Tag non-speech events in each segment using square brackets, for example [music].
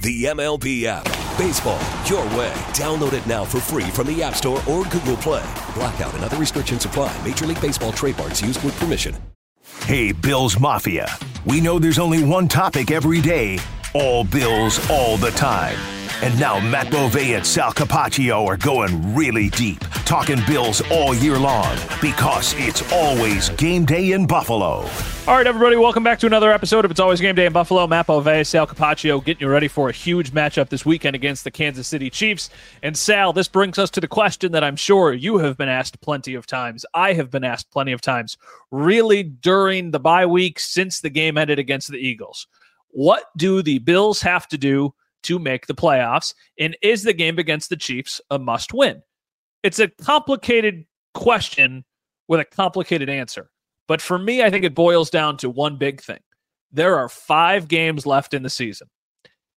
The MLB app. Baseball, your way. Download it now for free from the App Store or Google Play. Blackout and other restrictions apply. Major League Baseball trademarks used with permission. Hey, Bills Mafia. We know there's only one topic every day all Bills, all the time. And now Matt Bove and Sal Capaccio are going really deep, talking Bills all year long because it's always game day in Buffalo. All right, everybody, welcome back to another episode of It's Always Game Day in Buffalo. Matt Bove, Sal Capaccio getting you ready for a huge matchup this weekend against the Kansas City Chiefs. And Sal, this brings us to the question that I'm sure you have been asked plenty of times. I have been asked plenty of times, really during the bye week since the game ended against the Eagles. What do the Bills have to do to make the playoffs? And is the game against the Chiefs a must win? It's a complicated question with a complicated answer. But for me, I think it boils down to one big thing. There are five games left in the season.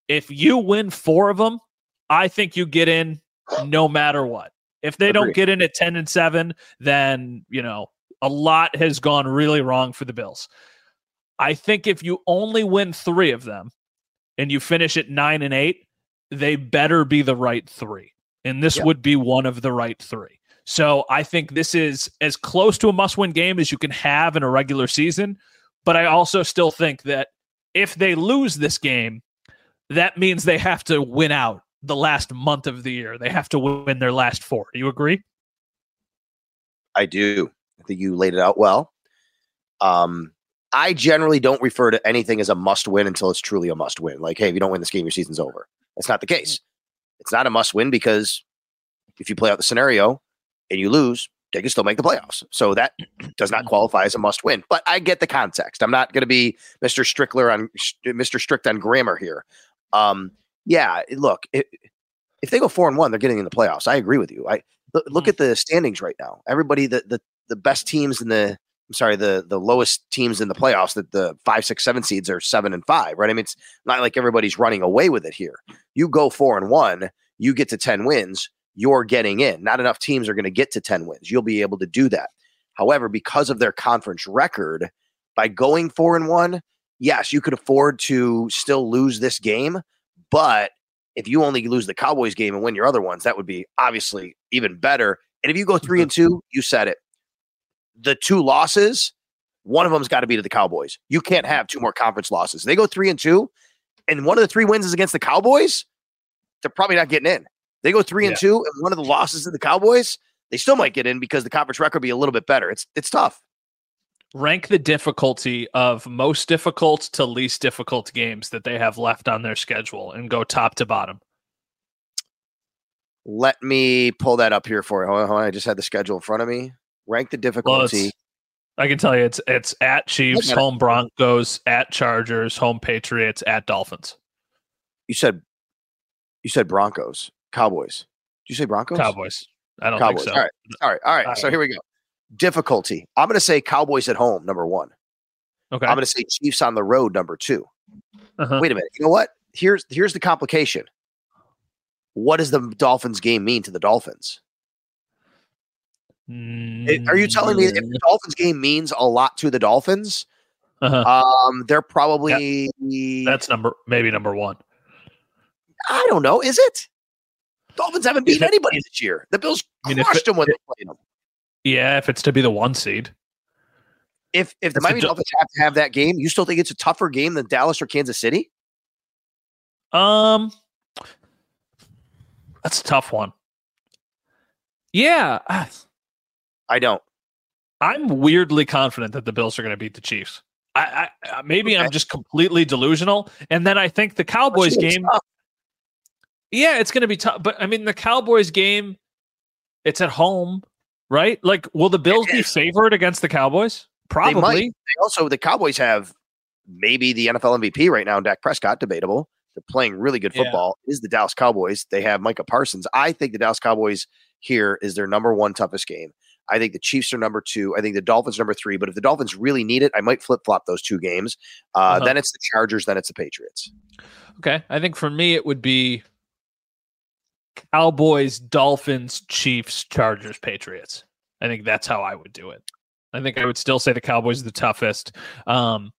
If you win four of them, I think you get in no matter what. If they don't get in at 10 and 7, then, you know, a lot has gone really wrong for the Bills. I think if you only win three of them and you finish at nine and eight, they better be the right three. And this would be one of the right three. So I think this is as close to a must win game as you can have in a regular season. But I also still think that if they lose this game, that means they have to win out the last month of the year. They have to win their last four. Do you agree? I do. I think you laid it out well. Um, I generally don't refer to anything as a must win until it's truly a must win. Like, hey, if you don't win this game, your season's over. That's not the mm-hmm. case. It's not a must win because if you play out the scenario and you lose, they can still make the playoffs. So that [clears throat] does not mm-hmm. qualify as a must win. But I get the context. I'm not going to be Mr. Strickler on Mr. Strict on grammar here. Um, yeah, look, it, if they go four and one, they're getting in the playoffs. I agree with you. I look mm-hmm. at the standings right now. Everybody, the the the best teams in the I'm sorry, the the lowest teams in the playoffs, that the five, six, seven seeds are seven and five, right? I mean, it's not like everybody's running away with it here. You go four and one, you get to 10 wins, you're getting in. Not enough teams are going to get to 10 wins. You'll be able to do that. However, because of their conference record, by going four and one, yes, you could afford to still lose this game, but if you only lose the Cowboys game and win your other ones, that would be obviously even better. And if you go three and two, you said it. The two losses, one of them's got to be to the Cowboys. You can't have two more conference losses. They go three and two, and one of the three wins is against the Cowboys. They're probably not getting in. They go three yeah. and two, and one of the losses to the Cowboys, they still might get in because the conference record be a little bit better. It's it's tough. Rank the difficulty of most difficult to least difficult games that they have left on their schedule and go top to bottom. Let me pull that up here for you. Hold on, hold on. I just had the schedule in front of me. Rank the difficulty. Well, I can tell you it's it's at Chiefs, home Broncos, at Chargers, home Patriots, at Dolphins. You said you said Broncos, Cowboys. Did you say Broncos? Cowboys. I don't Cowboys. think so. All right. All right. All right. So here we go. Difficulty. I'm going to say Cowboys at home, number one. Okay. I'm going to say Chiefs on the road, number 2 uh-huh. Wait a minute. You know what? Here's here's the complication. What does the Dolphins game mean to the Dolphins? Mm-hmm. Are you telling me if the mm. Dolphins game means a lot to the Dolphins? Uh-huh. Um, they're probably yeah. that's number maybe number one. I don't know. Is it? Dolphins haven't beaten anybody this year. The Bills I mean, crushed it, them when they played them. Yeah, if it's to be the one seed. If if the Miami Dolphins have to have that game, you still think it's a tougher game than Dallas or Kansas City? Um, that's a tough one. Yeah, I don't. I'm weirdly confident that the Bills are going to beat the Chiefs. I, I uh, maybe okay. I'm just completely delusional, and then I think the Cowboys game. Tough. Yeah, it's going to be tough. But I mean, the Cowboys game, it's at home, right? Like, will the Bills be favored against the Cowboys? Probably. They, they also, the Cowboys have maybe the NFL MVP right now, Dak Prescott, debatable. They're playing really good football. Yeah. Is the Dallas Cowboys? They have Micah Parsons. I think the Dallas Cowboys here is their number one toughest game. I think the Chiefs are number two. I think the Dolphins number three. But if the Dolphins really need it, I might flip flop those two games. Uh, uh-huh. Then it's the Chargers. Then it's the Patriots. Okay, I think for me it would be Cowboys, Dolphins, Chiefs, Chargers, Patriots. I think that's how I would do it. I think I would still say the Cowboys are the toughest. Um,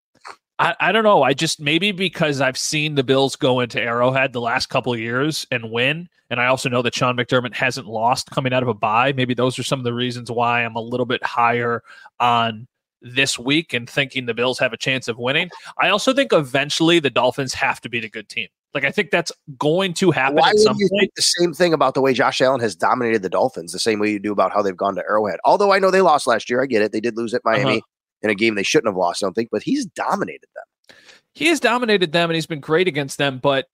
I, I don't know. I just maybe because I've seen the Bills go into Arrowhead the last couple of years and win, and I also know that Sean McDermott hasn't lost coming out of a bye. Maybe those are some of the reasons why I'm a little bit higher on this week and thinking the Bills have a chance of winning. I also think eventually the Dolphins have to be the good team. Like I think that's going to happen Why at some you point. the same thing about the way Josh Allen has dominated the Dolphins, the same way you do about how they've gone to Arrowhead. Although I know they lost last year, I get it. They did lose at Miami uh-huh. In a game they shouldn't have lost, I don't think, but he's dominated them. He has dominated them and he's been great against them, but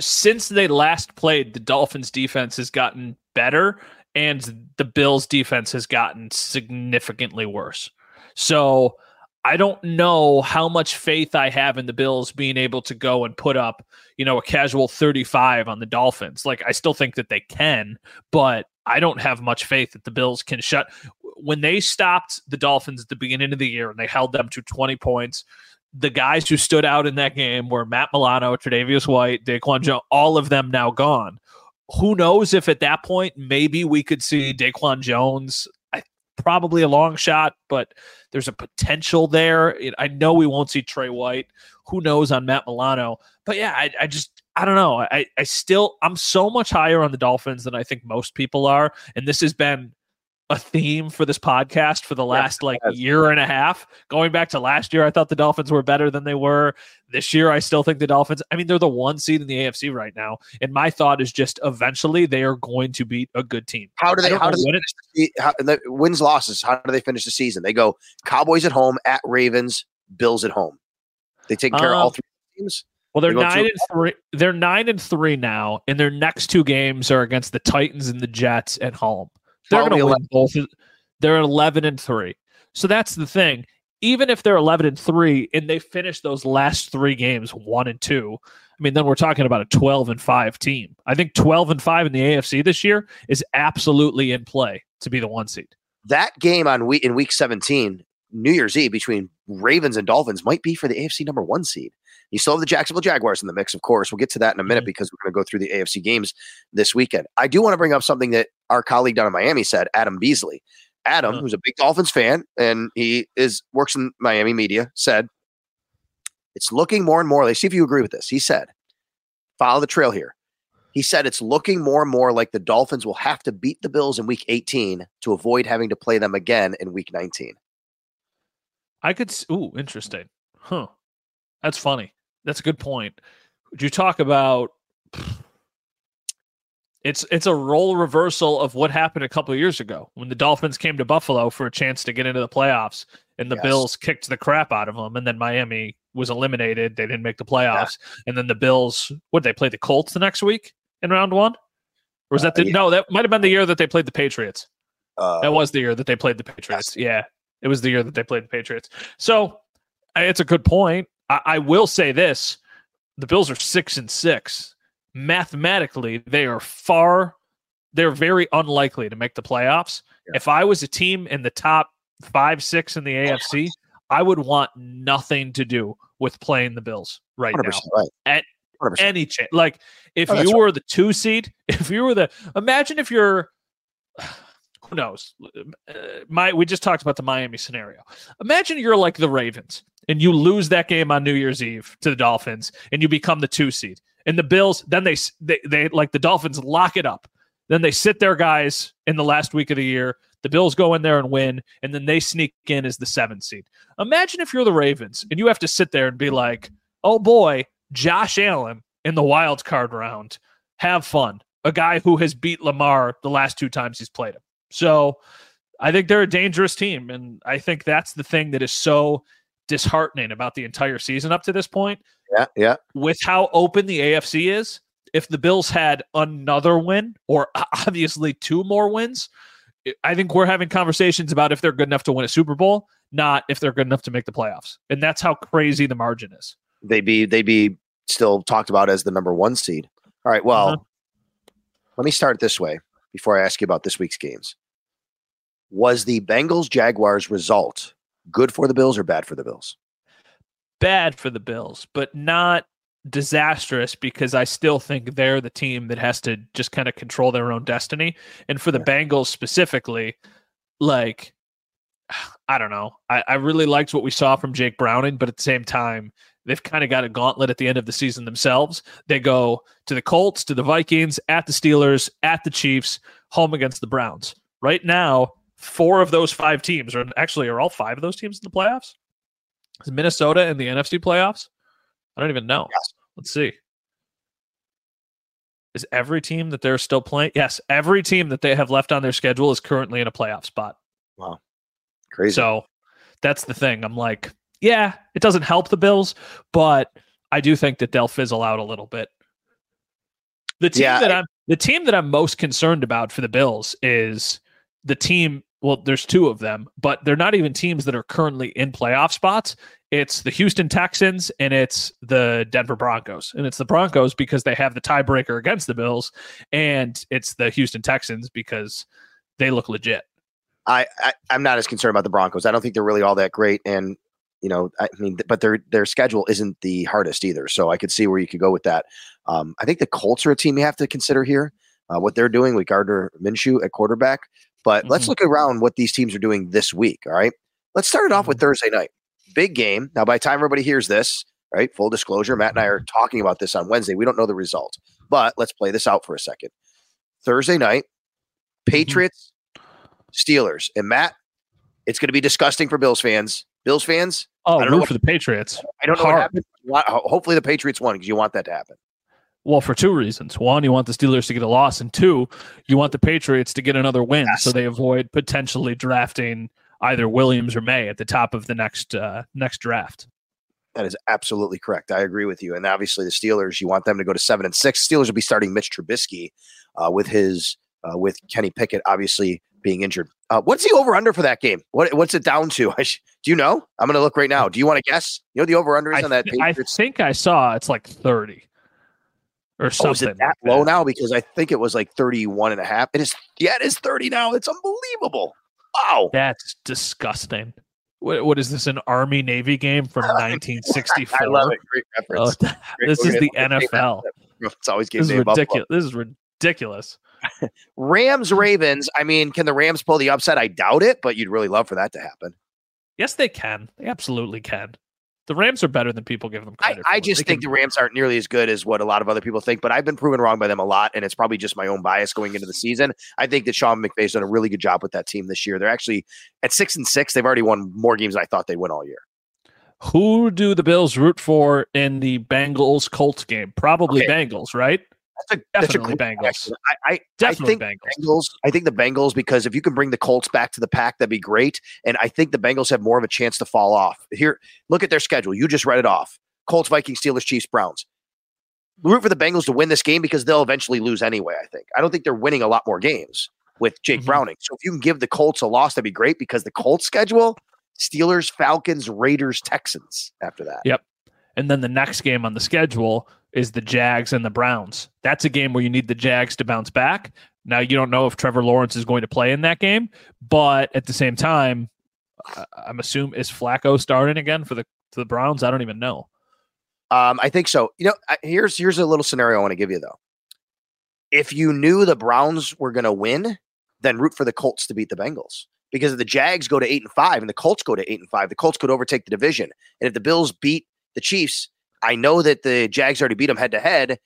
since they last played, the Dolphins defense has gotten better and the Bills defense has gotten significantly worse. So I don't know how much faith I have in the Bills being able to go and put up, you know, a casual 35 on the Dolphins. Like I still think that they can, but I don't have much faith that the Bills can shut when they stopped the Dolphins at the beginning of the year and they held them to 20 points. The guys who stood out in that game were Matt Milano, Tre'Davious White, Daquan hmm. Jones, all of them now gone. Who knows if at that point maybe we could see Daquan Jones probably a long shot, but there's a potential there. I know we won't see Tre White. Who knows on Matt Milano? But yeah, I, I just I don't know. I, I still I'm so much higher on the Dolphins than I think most people are. And this has been a theme for this podcast for the last like year and a half. Going back to last year, I thought the Dolphins were better than they were. This year, I still think the Dolphins, I mean, they're the one seed in the AFC right now. And my thought is just eventually they are going to beat a good team. How do they, how do they finish the, how, the wins, losses? How do they finish the season? They go Cowboys at home, at Ravens, Bills at home. They take care um, of all um, three teams. Well, they're they nine and three. They're nine and three now, and their next two games are against the Titans and the Jets at home. They're going to win both. They're 11 and 3. So that's the thing. Even if they're 11 and 3 and they finish those last three games 1 and 2, I mean, then we're talking about a 12 and 5 team. I think 12 and 5 in the AFC this year is absolutely in play to be the one seed. That game on week in week 17, New Year's Eve between Ravens and Dolphins might be for the AFC number 1 seed. You still have the Jacksonville Jaguars in the mix, of course. We'll get to that in a minute mm-hmm. because we're going to go through the AFC games this weekend. I do want to bring up something that our colleague down in Miami said, Adam Beasley. Adam, uh-huh. who's a big Dolphins fan and he is works in Miami media, said it's looking more and more. Let's see if you agree with this. He said, follow the trail here. He said it's looking more and more like the Dolphins will have to beat the Bills in week 18 to avoid having to play them again in week 19. I could. Ooh, interesting. Huh. That's funny. That's a good point. Would you talk about it's it's a role reversal of what happened a couple of years ago when the Dolphins came to Buffalo for a chance to get into the playoffs and the yes. Bills kicked the crap out of them and then Miami was eliminated. They didn't make the playoffs. Yeah. And then the Bills, what they play the Colts the next week in round 1? Or was uh, that the yeah. no, that might have been the year that they played the Patriots. Uh, that was the year that they played the Patriots. Yes. Yeah. It was the year that they played the Patriots. So, it's a good point. I, I will say this: the Bills are six and six. Mathematically, they are far. They're very unlikely to make the playoffs. Yeah. If I was a team in the top five, six in the AFC, [laughs] I would want nothing to do with playing the Bills right now. Right. At 100%. any chance, like if oh, you were right. the two seed, [laughs] if you were the imagine if you're [laughs] knows? Uh, my we just talked about the Miami scenario. Imagine you're like the Ravens and you lose that game on New Year's Eve to the Dolphins and you become the two seed. And the Bills, then they, they, they like the Dolphins lock it up. Then they sit their guys in the last week of the year. The Bills go in there and win, and then they sneak in as the seven seed. Imagine if you're the Ravens and you have to sit there and be like, oh boy, Josh Allen in the wild card round. Have fun. A guy who has beat Lamar the last two times he's played him. So I think they're a dangerous team. And I think that's the thing that is so disheartening about the entire season up to this point. Yeah, yeah. With how open the AFC is, if the Bills had another win or [laughs] obviously two more wins, I think we're having conversations about if they're good enough to win a Super Bowl, not if they're good enough to make the playoffs. And that's how crazy the margin is. They be they be still talked about as the number one seed. All right. Well, uh-huh. let me start this way before I ask you about this week's games. Was the Bengals Jaguars result good for the Bills or bad for the Bills? Bad for the Bills, but not disastrous because I still think they're the team that has to just kind of control their own destiny. And for the yeah. Bengals specifically, like [sighs] I don't know. I, I really liked what we saw from Jake Browning, but at the same time, they've kind of got a gauntlet at the end of the season themselves. They go to the Colts, to the Vikings, at the Steelers, at the Chiefs, home against the Browns. Right now, four of those five teams, or actually, are all five of those teams in the playoffs? Is Minnesota in the NFC playoffs? I don't even know. Yes. Let's see. Is every team that they're still playing? Yes, every team that they have left on their schedule is currently in a playoff spot. Wow. Crazy. So that's the thing. I'm like, yeah, it doesn't help the Bills, but I do think that they'll fizzle out a little bit. The team yeah, that I, I'm the team that I'm most concerned about for the Bills is the team well, there's two of them, but they're not even teams that are currently in playoff spots. It's the Houston Texans and it's the Denver Broncos. And it's the Broncos because they have the tiebreaker against the Bills, and it's the Houston Texans because they look legit. I, I am not as concerned about the Broncos. I don't think they're really all that great, and you know, I mean, but their their schedule isn't the hardest either. So I could see where you could go with that. Um, I think the Colts are a team you have to consider here. Uh, what they're doing with Gardner Minshew at quarterback. But mm-hmm. let's look around what these teams are doing this week. All right. Let's start it off with mm-hmm. Thursday night. Big game. Now, by the time everybody hears this, right, full disclosure, Matt and I are mm-hmm. talking about this on Wednesday. We don't know the result, but let's play this out for a second. Thursday night, mm-hmm. Patriots, Steelers. And Matt, it's going to be disgusting for Bills fans. Bills fans. Oh, I don't root know for the Patriots. I don't know Hard. what happened. Hopefully, the Patriots won because you want that to happen. Well, for two reasons. One, you want the Steelers to get a loss, and two, you want the Patriots to get another win yes. so they avoid potentially drafting either Williams or Maye at the top of the next uh, next draft. That is absolutely correct. I agree with you. And obviously, the Steelers, you want them to go to seven and six. Steelers will be starting Mitch Trubisky uh, with his uh, with Kenny Pickett obviously being injured. Uh, what's the over under for that game? What what's it down to? [laughs] do you know? I'm going to look right now. Do you want to guess? You know the over under is on that. I think I saw it's like thirty or something. Oh, is it that low now? Because I think it was like 31 and a half. It is, yeah, it is 30 now. It's unbelievable. Wow. That's disgusting. What, what is this, an Army Navy game from [laughs] 1964? I love it. Great oh, reference. Oh, [laughs] Great. This is the NFL. It's always game this is ridiculous. This is ridiculous. Rams Ravens. I mean, can the Rams pull the upset? I doubt it, but you'd really love for that to happen. Yes, they can. They absolutely can. The Rams are better than people give them credit. I, I just think can... the Rams aren't nearly as good as what a lot of other people think, but I've been proven wrong by them a lot, and it's probably just my own bias going into the season. I think that Sean McVay's done a really good job with that team this year. They're actually at six and six. They've already won more games than I thought they'd win all year. Who do the Bills root for in the Bengals Colts game? Probably okay. Bengals, right? That's a, definitely that's a Bengals. I, I, definitely I think Bengals. Bengals. I think the Bengals because if you can bring the Colts back to the pack, that'd be great. And I think the Bengals have more of a chance to fall off. Here, look at their schedule. You just read it off: Colts, Vikings, Steelers, Chiefs, Browns. Root for the Bengals to win this game because they'll eventually lose anyway. I think. I don't think they're winning a lot more games with Jake mm-hmm. Browning. So if you can give the Colts a loss, that'd be great because the Colts schedule: Steelers, Falcons, Raiders, Texans. After that. Yep. And then the next game on the schedule is the Jags and the Browns. That's a game where you need the Jags to bounce back. Now you don't know if Trevor Lawrence is going to play in that game, but at the same time, I'm assuming is Flacco starting again for the for the Browns? I don't even know. Um, I think so. You know, here's here's a little scenario I want to give you though. If you knew the Browns were going to win, then root for the Colts to beat the Bengals because if the Jags go to eight and five and the Colts go to eight and five, the Colts could overtake the division. And if the Bills beat the Chiefs, I know that the Jags already beat them head to head,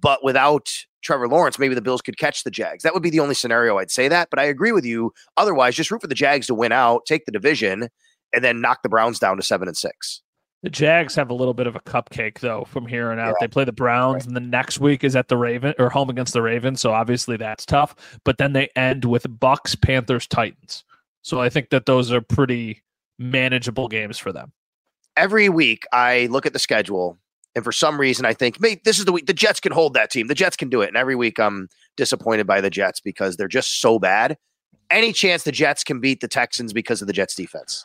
but without Trevor Lawrence, maybe the Bills could catch the Jags. That would be the only scenario I'd say that. But I agree with you. Otherwise, just root for the Jags to win out, take the division, and then knock the Browns down to seven and six. The Jags have a little bit of a cupcake though from here on out. Yeah. They play the Browns, right. and the next week is at the Raven or home against the Ravens. So obviously that's tough. But then they end with Bucs, Panthers, Titans. So I think that those are pretty manageable games for them every week I look at the schedule, and for some reason I think, mate, this is the week the Jets can hold that team. The Jets can do it. And every week I'm disappointed by the Jets because they're just so bad. Any chance the Jets can beat the Texans because of the Jets defense?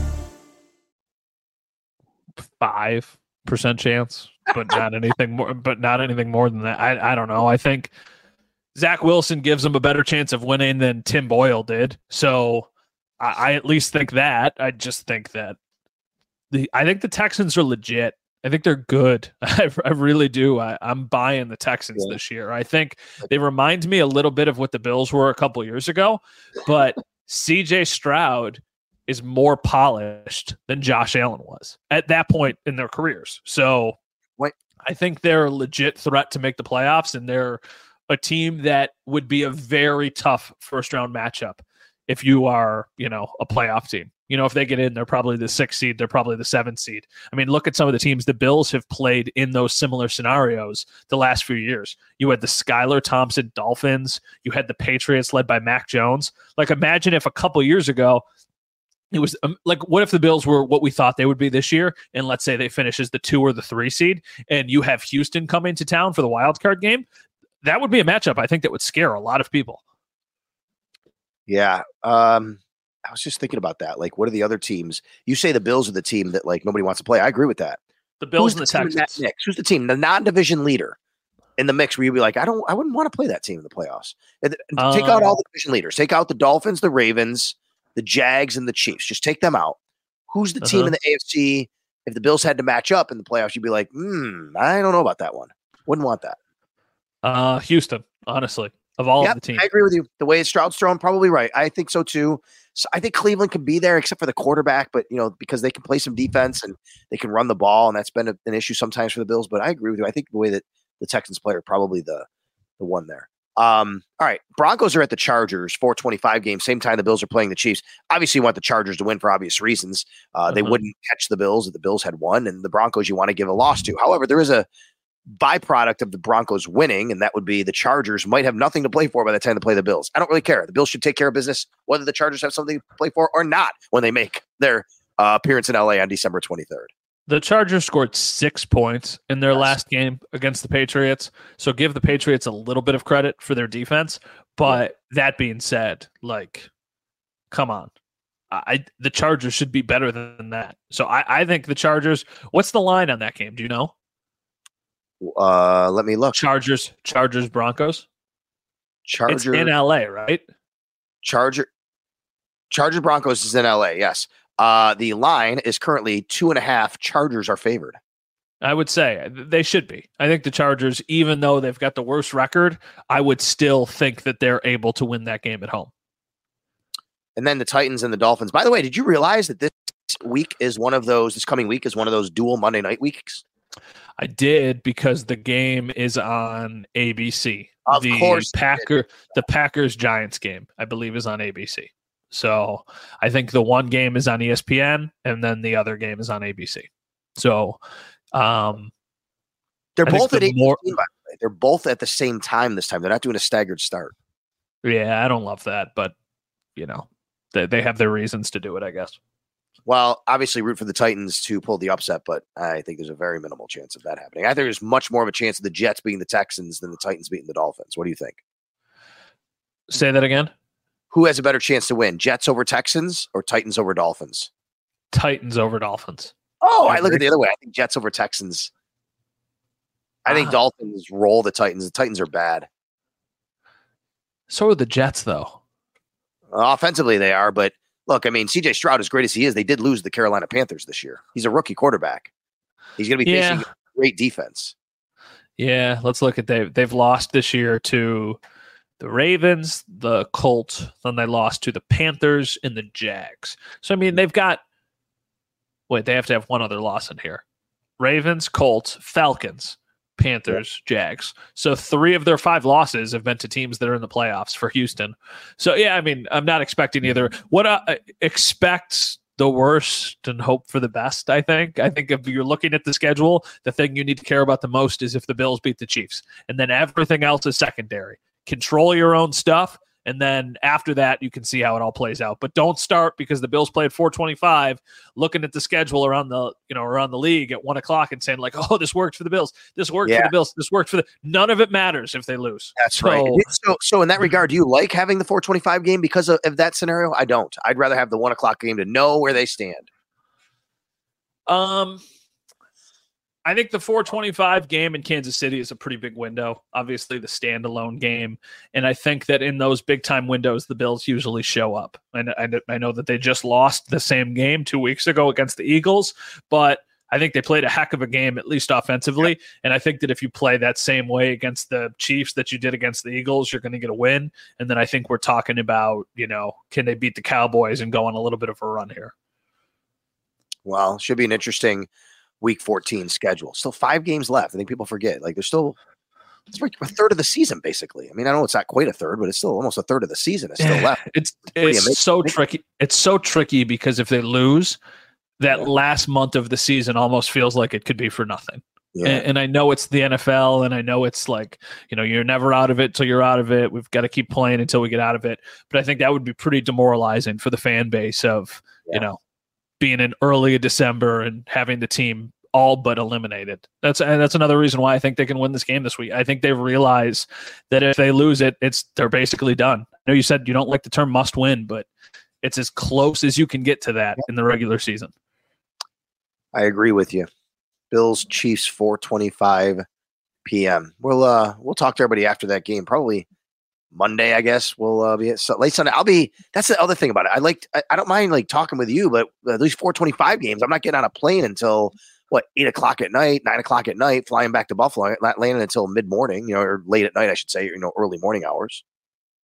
five percent chance, but not anything more. But not anything more than that. I I don't know. I think Zach Wilson gives them a better chance of winning than Tim Boyle did. So I, I at least think that. I just think that the I think the Texans are legit. I think they're good. [laughs] I, I really do. I, am buying the Texans yeah. this year. I think they remind me a little bit of what the Bills were a couple years ago, but CJ Stroud is more polished than Josh Allen was at that point in their careers. So Wait. I think they're a legit threat to make the playoffs, and they're a team that would be a very tough first round matchup if you are, you know, a playoff team. You know, if they get in, they're probably the sixth seed, they're probably the seventh seed. I mean, look at some of the teams the Bills have played in those similar scenarios the last few years. You had the Skylar Thompson Dolphins, you had the Patriots led by Mac Jones. Like, imagine if a couple years ago it was um, like what if the bills were what we thought they would be this year and let's say they finish as the two or the three seed and you have houston coming to town for the wild card game? That would be a matchup i think that would scare a lot of people. Yeah um i was just thinking about that like what are the other teams? You say the bills are the team that like nobody wants to play i agree with that. The bills Who's and the, the texans. who's the team the non-division leader in the mix where you'd be like i don't i wouldn't want to play that team in the playoffs. Take out all um, the division leaders take out the dolphins the ravens the Jags and the Chiefs. Just take them out. Who's the uh-huh. team in the AFC? If the Bills had to match up in the playoffs, you'd be like, hmm, I don't know about that one. Wouldn't want that. Uh, Houston, honestly, of all yep, of the teams. I agree with you. The way Stroud's thrown, probably right. I think so too. So I think Cleveland can be there, except for the quarterback, but you know because they can play some defense and they can run the ball, and that's been a, an issue sometimes for the Bills. But I agree with you. I think the way that the Texans play are probably the the one there. Um, all right, Broncos are at the Chargers, 425 game, same time the Bills are playing the Chiefs. Obviously, you want the Chargers to win for obvious reasons. Uh, uh-huh. They wouldn't catch the Bills if the Bills had won, and the Broncos you want to give a loss to. However, there is a byproduct of the Broncos winning, and that would be the Chargers might have nothing to play for by the time they play the Bills. I don't really care. The Bills should take care of business, whether the Chargers have something to play for or not when they make their uh, appearance in LA on December 23rd. The Chargers scored six points in their yes. last game against the Patriots. So give the Patriots a little bit of credit for their defense. But that being said, like, come on. I the Chargers should be better than that. So I, I think the Chargers. What's the line on that game? Do you know? Uh, let me look. Chargers, Chargers, Broncos. Chargers it's in LA, right? Charger, Chargers Broncos is in LA. Yes. Uh, the line is currently two and a half. Chargers are favored. I would say they should be. I think the Chargers, even though they've got the worst record, I would still think that they're able to win that game at home. And then the Titans and the Dolphins. By the way, did you realize that this week is one of those, this coming week is one of those dual Monday night weeks? I did because the game is on ABC. Of the course. Packer the Packers Giants game, I believe, is on ABC. So I think the one game is on ESPN and then the other game is on ABC. So um, they're I both at the more, They're both at the same time this time. They're not doing a staggered start. Yeah, I don't love that, but you know, they, they have their reasons to do it, I guess. Well, obviously, root for the Titans to pull the upset, but I think there's a very minimal chance of that happening. I think there's much more of a chance of the Jets beating the Texans than the Titans beating the Dolphins. What do you think? Say that again who has a better chance to win? Jets over Texans or Titans over Dolphins? Titans over Dolphins. Oh, I, I look at the other way. I think Jets over Texans. I think uh, Dolphins roll the Titans. The Titans are bad. So are the Jets, though. Offensively, they are. But look, I mean, CJ Stroud, as great as he is, they did lose the Carolina Panthers this year. He's a rookie quarterback. He's going to be facing yeah. great defense. Yeah, let's look at they they've lost this year to the Ravens, the Colts, then they lost to the Panthers and the Jags. So I mean, they've got wait, they have to have one other loss in here. Ravens, Colts, Falcons, Panthers, Jags. So three of their five losses have been to teams that are in the playoffs for Houston. So yeah, I mean, I'm not expecting either. What I expect the worst and hope for the best. I think. I think if you're looking at the schedule, the thing you need to care about the most is if the Bills beat the Chiefs, and then everything else is secondary. Control your own stuff and then after that, you can see how it all plays out. But don't start because the Bills played 425, looking at the schedule around the, you know, around the league at one o'clock and saying, like, [laughs] oh, this worked for the Bills. This worked Yeah. for the Bills. This worked for the none of it matters if they lose. That's So- right. So, so in that regard, do you like having the 425 game because of, of that scenario? I don't. I'd rather have the one o'clock game to know where they stand. Um I think the 425 game in Kansas City is a pretty big window. Obviously, the standalone game, and I think that in those big time windows, the Bills usually show up. And I, I know that they just lost the same game two weeks ago against the Eagles, but I think they played a heck of a game, at least offensively. And I think that if you play that same way against the Chiefs that you did against the Eagles, you're going to get a win. And then I think we're talking about, you know, can they beat the Cowboys and go on a little bit of a run here? Well, should be an interesting week 14 schedule. Still five games left. I think people forget. Like there's still it's like a third of the season, basically. I mean, I know it's not quite a third, but it's still almost a third of the season is still eh, left. It's pretty it's so tricky. It's so tricky because if they lose, that last month of the season almost feels like it could be for nothing. Yeah. And, and I know it's the NFL, and I know it's like you know you're never out of it till you're out of it. We've got to keep playing until we get out of it. But I think that would be pretty demoralizing for the fan base of Yeah. you know being in early December and having the team all but eliminated. That's and that's another reason why I think they can win this game this week. I think they realize that if they lose it, it's they're basically done. I know you said you don't like the term must win, but it's as close as you can get to that in the regular season. I agree with you. Bills Chiefs 425 p.m. We'll uh we'll talk to everybody after that game. Probably Monday, I guess. We'll uh, be so late Sunday. I'll be. That's the other thing about it. I like. I, I don't mind like talking with you, but uh, these 425 games, I'm not getting on a plane until what eight o'clock at night, nine o'clock at night, flying back to Buffalo, not landing until mid morning, you know, or late at night, I should say, you know, early morning hours.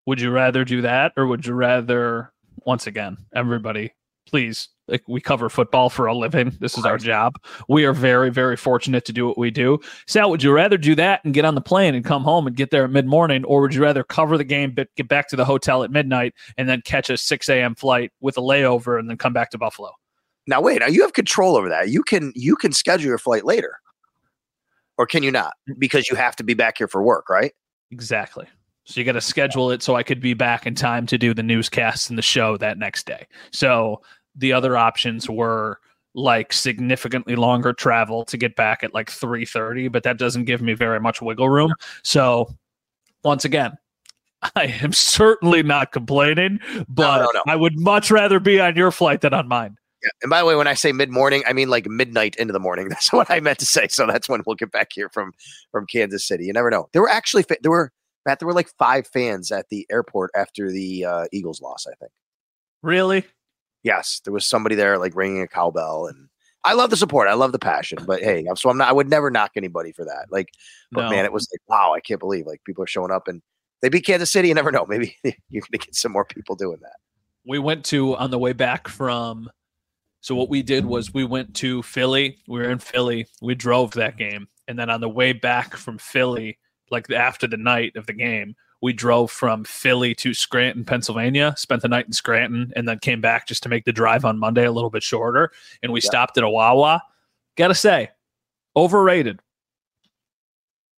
Would you rather do that, or would you rather? Once again, everybody, please. Like we cover football for a living. This is our job. We are very, very fortunate to do what we do. Sal, would you rather do that and get on the plane and come home and get there at mid morning, or would you rather cover the game, but get back to the hotel at midnight and then catch a six a.m. flight with a layover and then come back to Buffalo? Now wait, now you have control over that. You can you can schedule your flight later, or can you not? Mm. Because you have to be back here for work, right? Exactly. So you got to schedule it so I could be back in time to do the newscasts and the show that next day. So the other options were like significantly longer travel to get back at like 3:30, but that doesn't give me very much wiggle room. So once again, [laughs] I am certainly not complaining, but no, no. I would much rather be on your flight than on mine. Yeah. And by the way, when I say mid morning, I mean like midnight into the morning. [laughs] That's what I meant to say. So that's when we'll get back here from from Kansas City. You never know. There were actually there were Matt. There were like five fans at the airport after the uh, Eagles loss. I think. Really? Yes, there was somebody there like ringing a cowbell, and I love the support. I love the passion. But hey, so I'm not. I would never knock anybody for that. Like, but No. man, it was like wow, I can't believe like people are showing up and they beat Kansas City. You never know. [laughs] Maybe you're gonna get some more people doing that. we went to on the way back from so what we did was we went to Philly. We were in Philly. We drove that game. And then on the way back from Philly, like after the night of the game, we drove from Philly to Scranton, Pennsylvania, spent the night in Scranton, and then came back just to make the drive on Monday a little bit shorter. And we Yeah. stopped at a Wawa. Gotta say, overrated.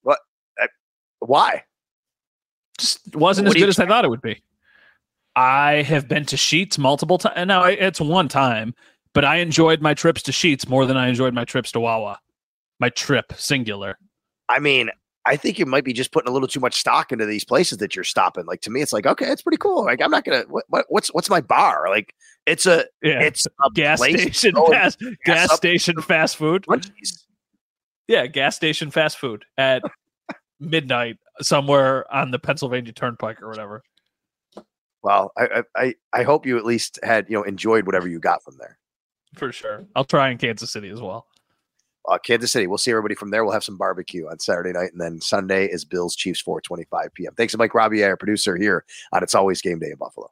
What? Why? just wasn't What as good as I thought it would be. I have been to Sheetz multiple times. Now it's one time, but I enjoyed my trips to Sheetz more than I enjoyed my trips to Wawa. My trip, singular. I mean, I think you might be just putting a little too much stock into these places that you're stopping. Like to me, it's like okay, it's pretty cool. Like I'm not gonna what, what what's what's my bar? Like it's a Yeah. it's a [laughs] gas station to go and fast gas up- station fast food. Yeah, gas station fast food at [laughs] midnight somewhere on the Pennsylvania Turnpike or whatever. Well, I, I I I hope you at least had you know enjoyed whatever you got from there. For sure. I'll try in Kansas City as well. Uh, Kansas City. We'll see everybody from there. We'll have some barbecue on Saturday night, and then Sunday is Bills Chiefs 4:25 p.m. Thanks to Mike Robbie, our producer here on It's Always Game Day in Buffalo.